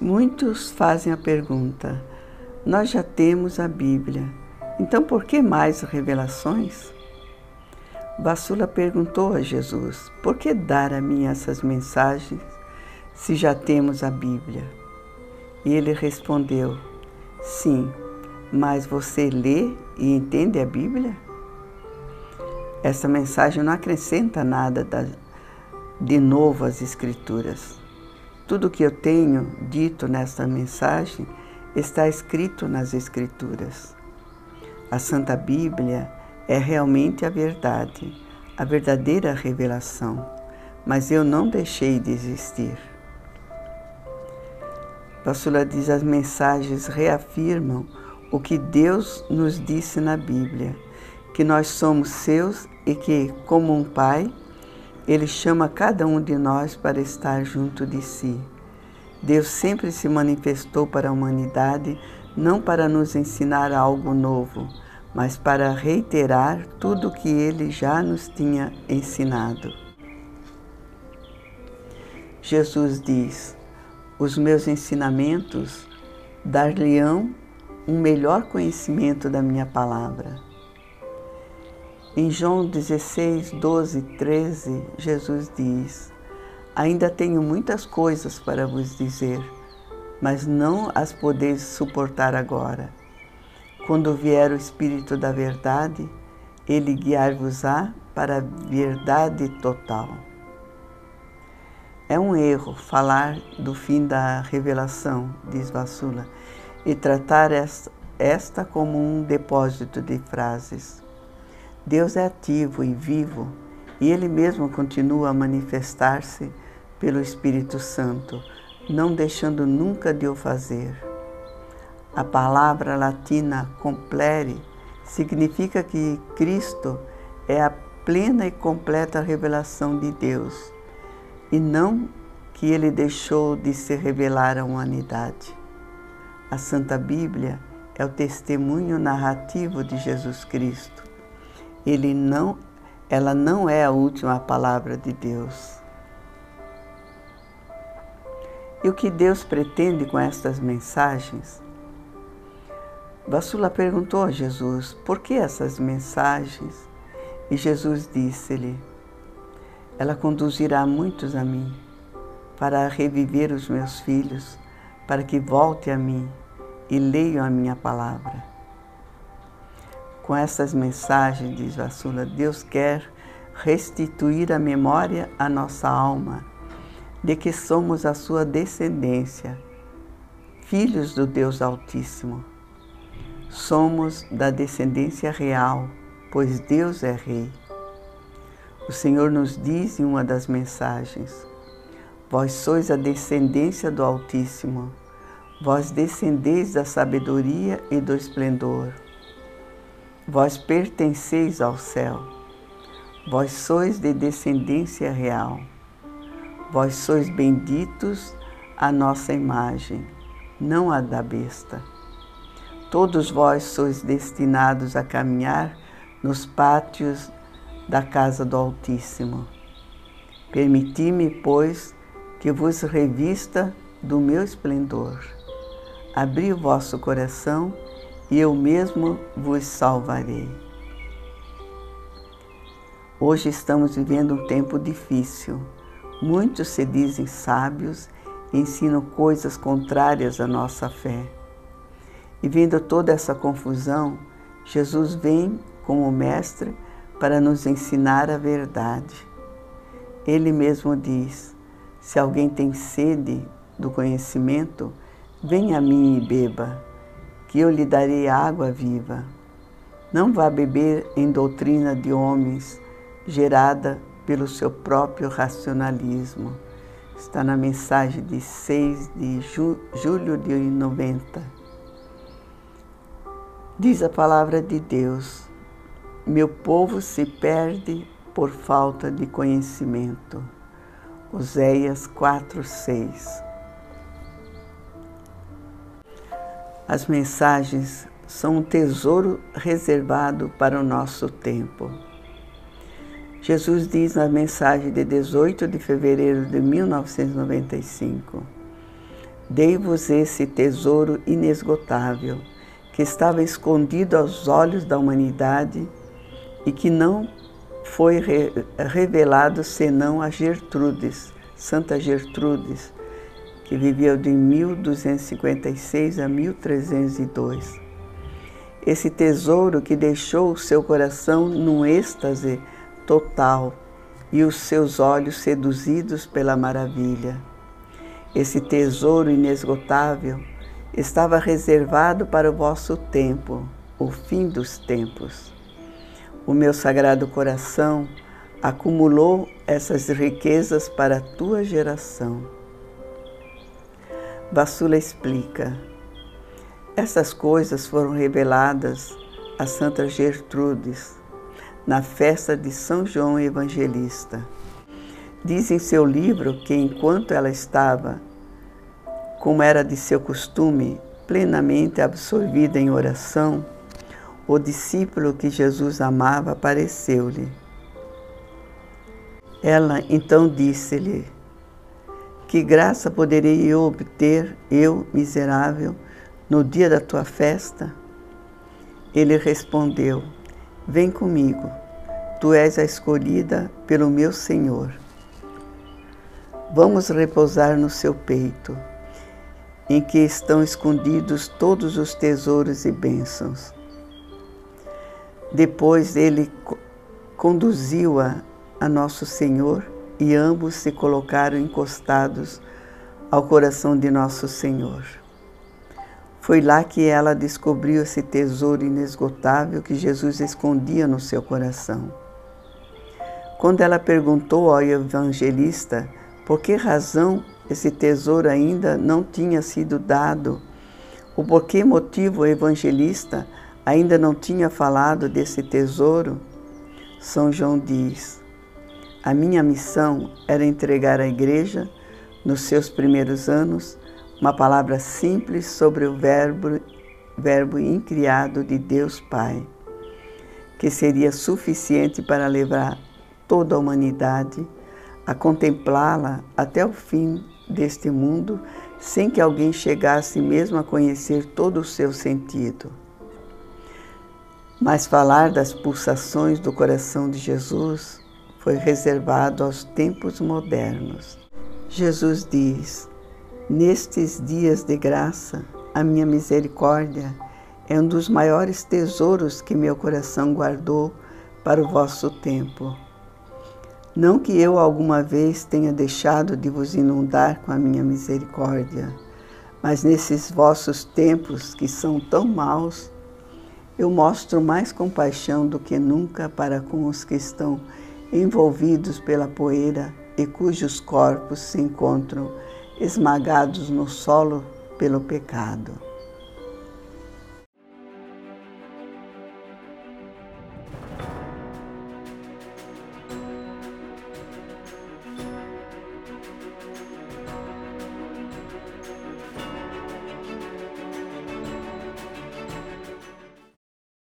Muitos fazem a pergunta: nós já temos a Bíblia, então por que mais revelações? Bassula perguntou a Jesus: por que dar a mim essas mensagens se já temos a Bíblia? E ele respondeu: sim, mas você lê e entende a Bíblia? Essa mensagem não acrescenta nada de novo às Escrituras. Tudo o que eu tenho dito nesta mensagem está escrito nas Escrituras. A Santa Bíblia é realmente a verdade, a verdadeira revelação, mas eu não deixei de existir. Pastora diz: as mensagens reafirmam o que Deus nos disse na Bíblia, que nós somos seus e que, como um pai, ele chama cada um de nós para estar junto de si. Deus sempre se manifestou para a humanidade não para nos ensinar algo novo, mas para reiterar tudo o que ele já nos tinha ensinado. Jesus diz: Os meus ensinamentos dar-lhe-ão um melhor conhecimento da minha palavra. Em João 16, 12, 13, Jesus diz: Ainda tenho muitas coisas para vos dizer, mas não as podeis suportar agora. Quando vier o Espírito da Verdade, ele guiar-vos-á para a verdade total. É um erro falar do fim da revelação, diz Vassula, e tratar esta como um depósito de frases. Deus é ativo e vivo e Ele mesmo continua a manifestar-se pelo Espírito Santo, não deixando nunca de o fazer. A palavra latina complere significa que Cristo é a plena e completa revelação de Deus e não que ele deixou de se revelar à humanidade. A Santa Bíblia é o testemunho narrativo de Jesus Cristo ele não, ela não é a última palavra de Deus. E o que Deus pretende com estas mensagens? Vassula perguntou a Jesus: por que essas mensagens? E Jesus disse-lhe: Ela conduzirá muitos a mim, para reviver os meus filhos, para que volte a mim e leiam a minha palavra. Com essas mensagens, diz Vassula, Deus quer restituir a memória à nossa alma de que somos a sua descendência, filhos do Deus Altíssimo. Somos da descendência real, pois Deus é Rei. O Senhor nos diz em uma das mensagens: Vós sois a descendência do Altíssimo, vós descendeis da sabedoria e do esplendor. Vós pertenceis ao céu, vós sois de descendência real, vós sois benditos à nossa imagem, não a da besta. Todos vós sois destinados a caminhar nos pátios da casa do Altíssimo. Permiti-me, pois, que vos revista do meu esplendor. Abri o vosso coração e eu mesmo vos salvarei. Hoje estamos vivendo um tempo difícil. Muitos se dizem sábios e ensinam coisas contrárias à nossa fé. E vendo toda essa confusão, Jesus vem como Mestre para nos ensinar a verdade. Ele mesmo diz: Se alguém tem sede do conhecimento, venha a mim e beba que eu lhe darei água viva. Não vá beber em doutrina de homens gerada pelo seu próprio racionalismo. Está na mensagem de 6 de julho de 90. Diz a palavra de Deus: Meu povo se perde por falta de conhecimento. Oséias 4, 6. As mensagens são um tesouro reservado para o nosso tempo. Jesus diz na mensagem de 18 de fevereiro de 1995: Dei-vos esse tesouro inesgotável, que estava escondido aos olhos da humanidade e que não foi revelado senão a Gertrudes, Santa Gertrudes, que viveu de 1256 a 1302. Esse tesouro que deixou o seu coração num êxtase total e os seus olhos seduzidos pela maravilha. Esse tesouro inesgotável estava reservado para o vosso tempo, o fim dos tempos. O meu sagrado coração acumulou essas riquezas para a tua geração. Vassula explica: essas coisas foram reveladas a Santa Gertrudes na festa de São João Evangelista. Diz em seu livro que enquanto ela estava, como era de seu costume, plenamente absorvida em oração, o discípulo que Jesus amava apareceu-lhe. Ela então disse-lhe: Que graça poderei eu obter, eu, miserável, no dia da tua festa? Ele respondeu: Vem comigo, tu és a escolhida pelo meu Senhor. Vamos repousar no seu peito, em que estão escondidos todos os tesouros e bênçãos. Depois ele conduziu-a a Nosso Senhor e ambos se colocaram encostados ao coração de Nosso Senhor. Foi lá que ela descobriu esse tesouro inesgotável que Jesus escondia no seu coração. Quando ela perguntou ao evangelista por que razão esse tesouro ainda não tinha sido dado, ou por que motivo o evangelista ainda não tinha falado desse tesouro, São João diz: A minha missão era entregar à igreja, nos seus primeiros anos, uma palavra simples sobre o verbo, verbo incriado de Deus Pai, que seria suficiente para levar toda a humanidade a contemplá-la até o fim deste mundo, sem que alguém chegasse mesmo a conhecer todo o seu sentido. Mas falar das pulsações do coração de Jesus foi reservado aos tempos modernos. Jesus diz: Nestes dias de graça, a minha misericórdia é um dos maiores tesouros que meu coração guardou para o vosso tempo. Não que eu alguma vez tenha deixado de vos inundar com a minha misericórdia, mas nesses vossos tempos que são tão maus, eu mostro mais compaixão do que nunca para com os que estão envolvidos pela poeira e cujos corpos se encontram esmagados no solo pelo pecado.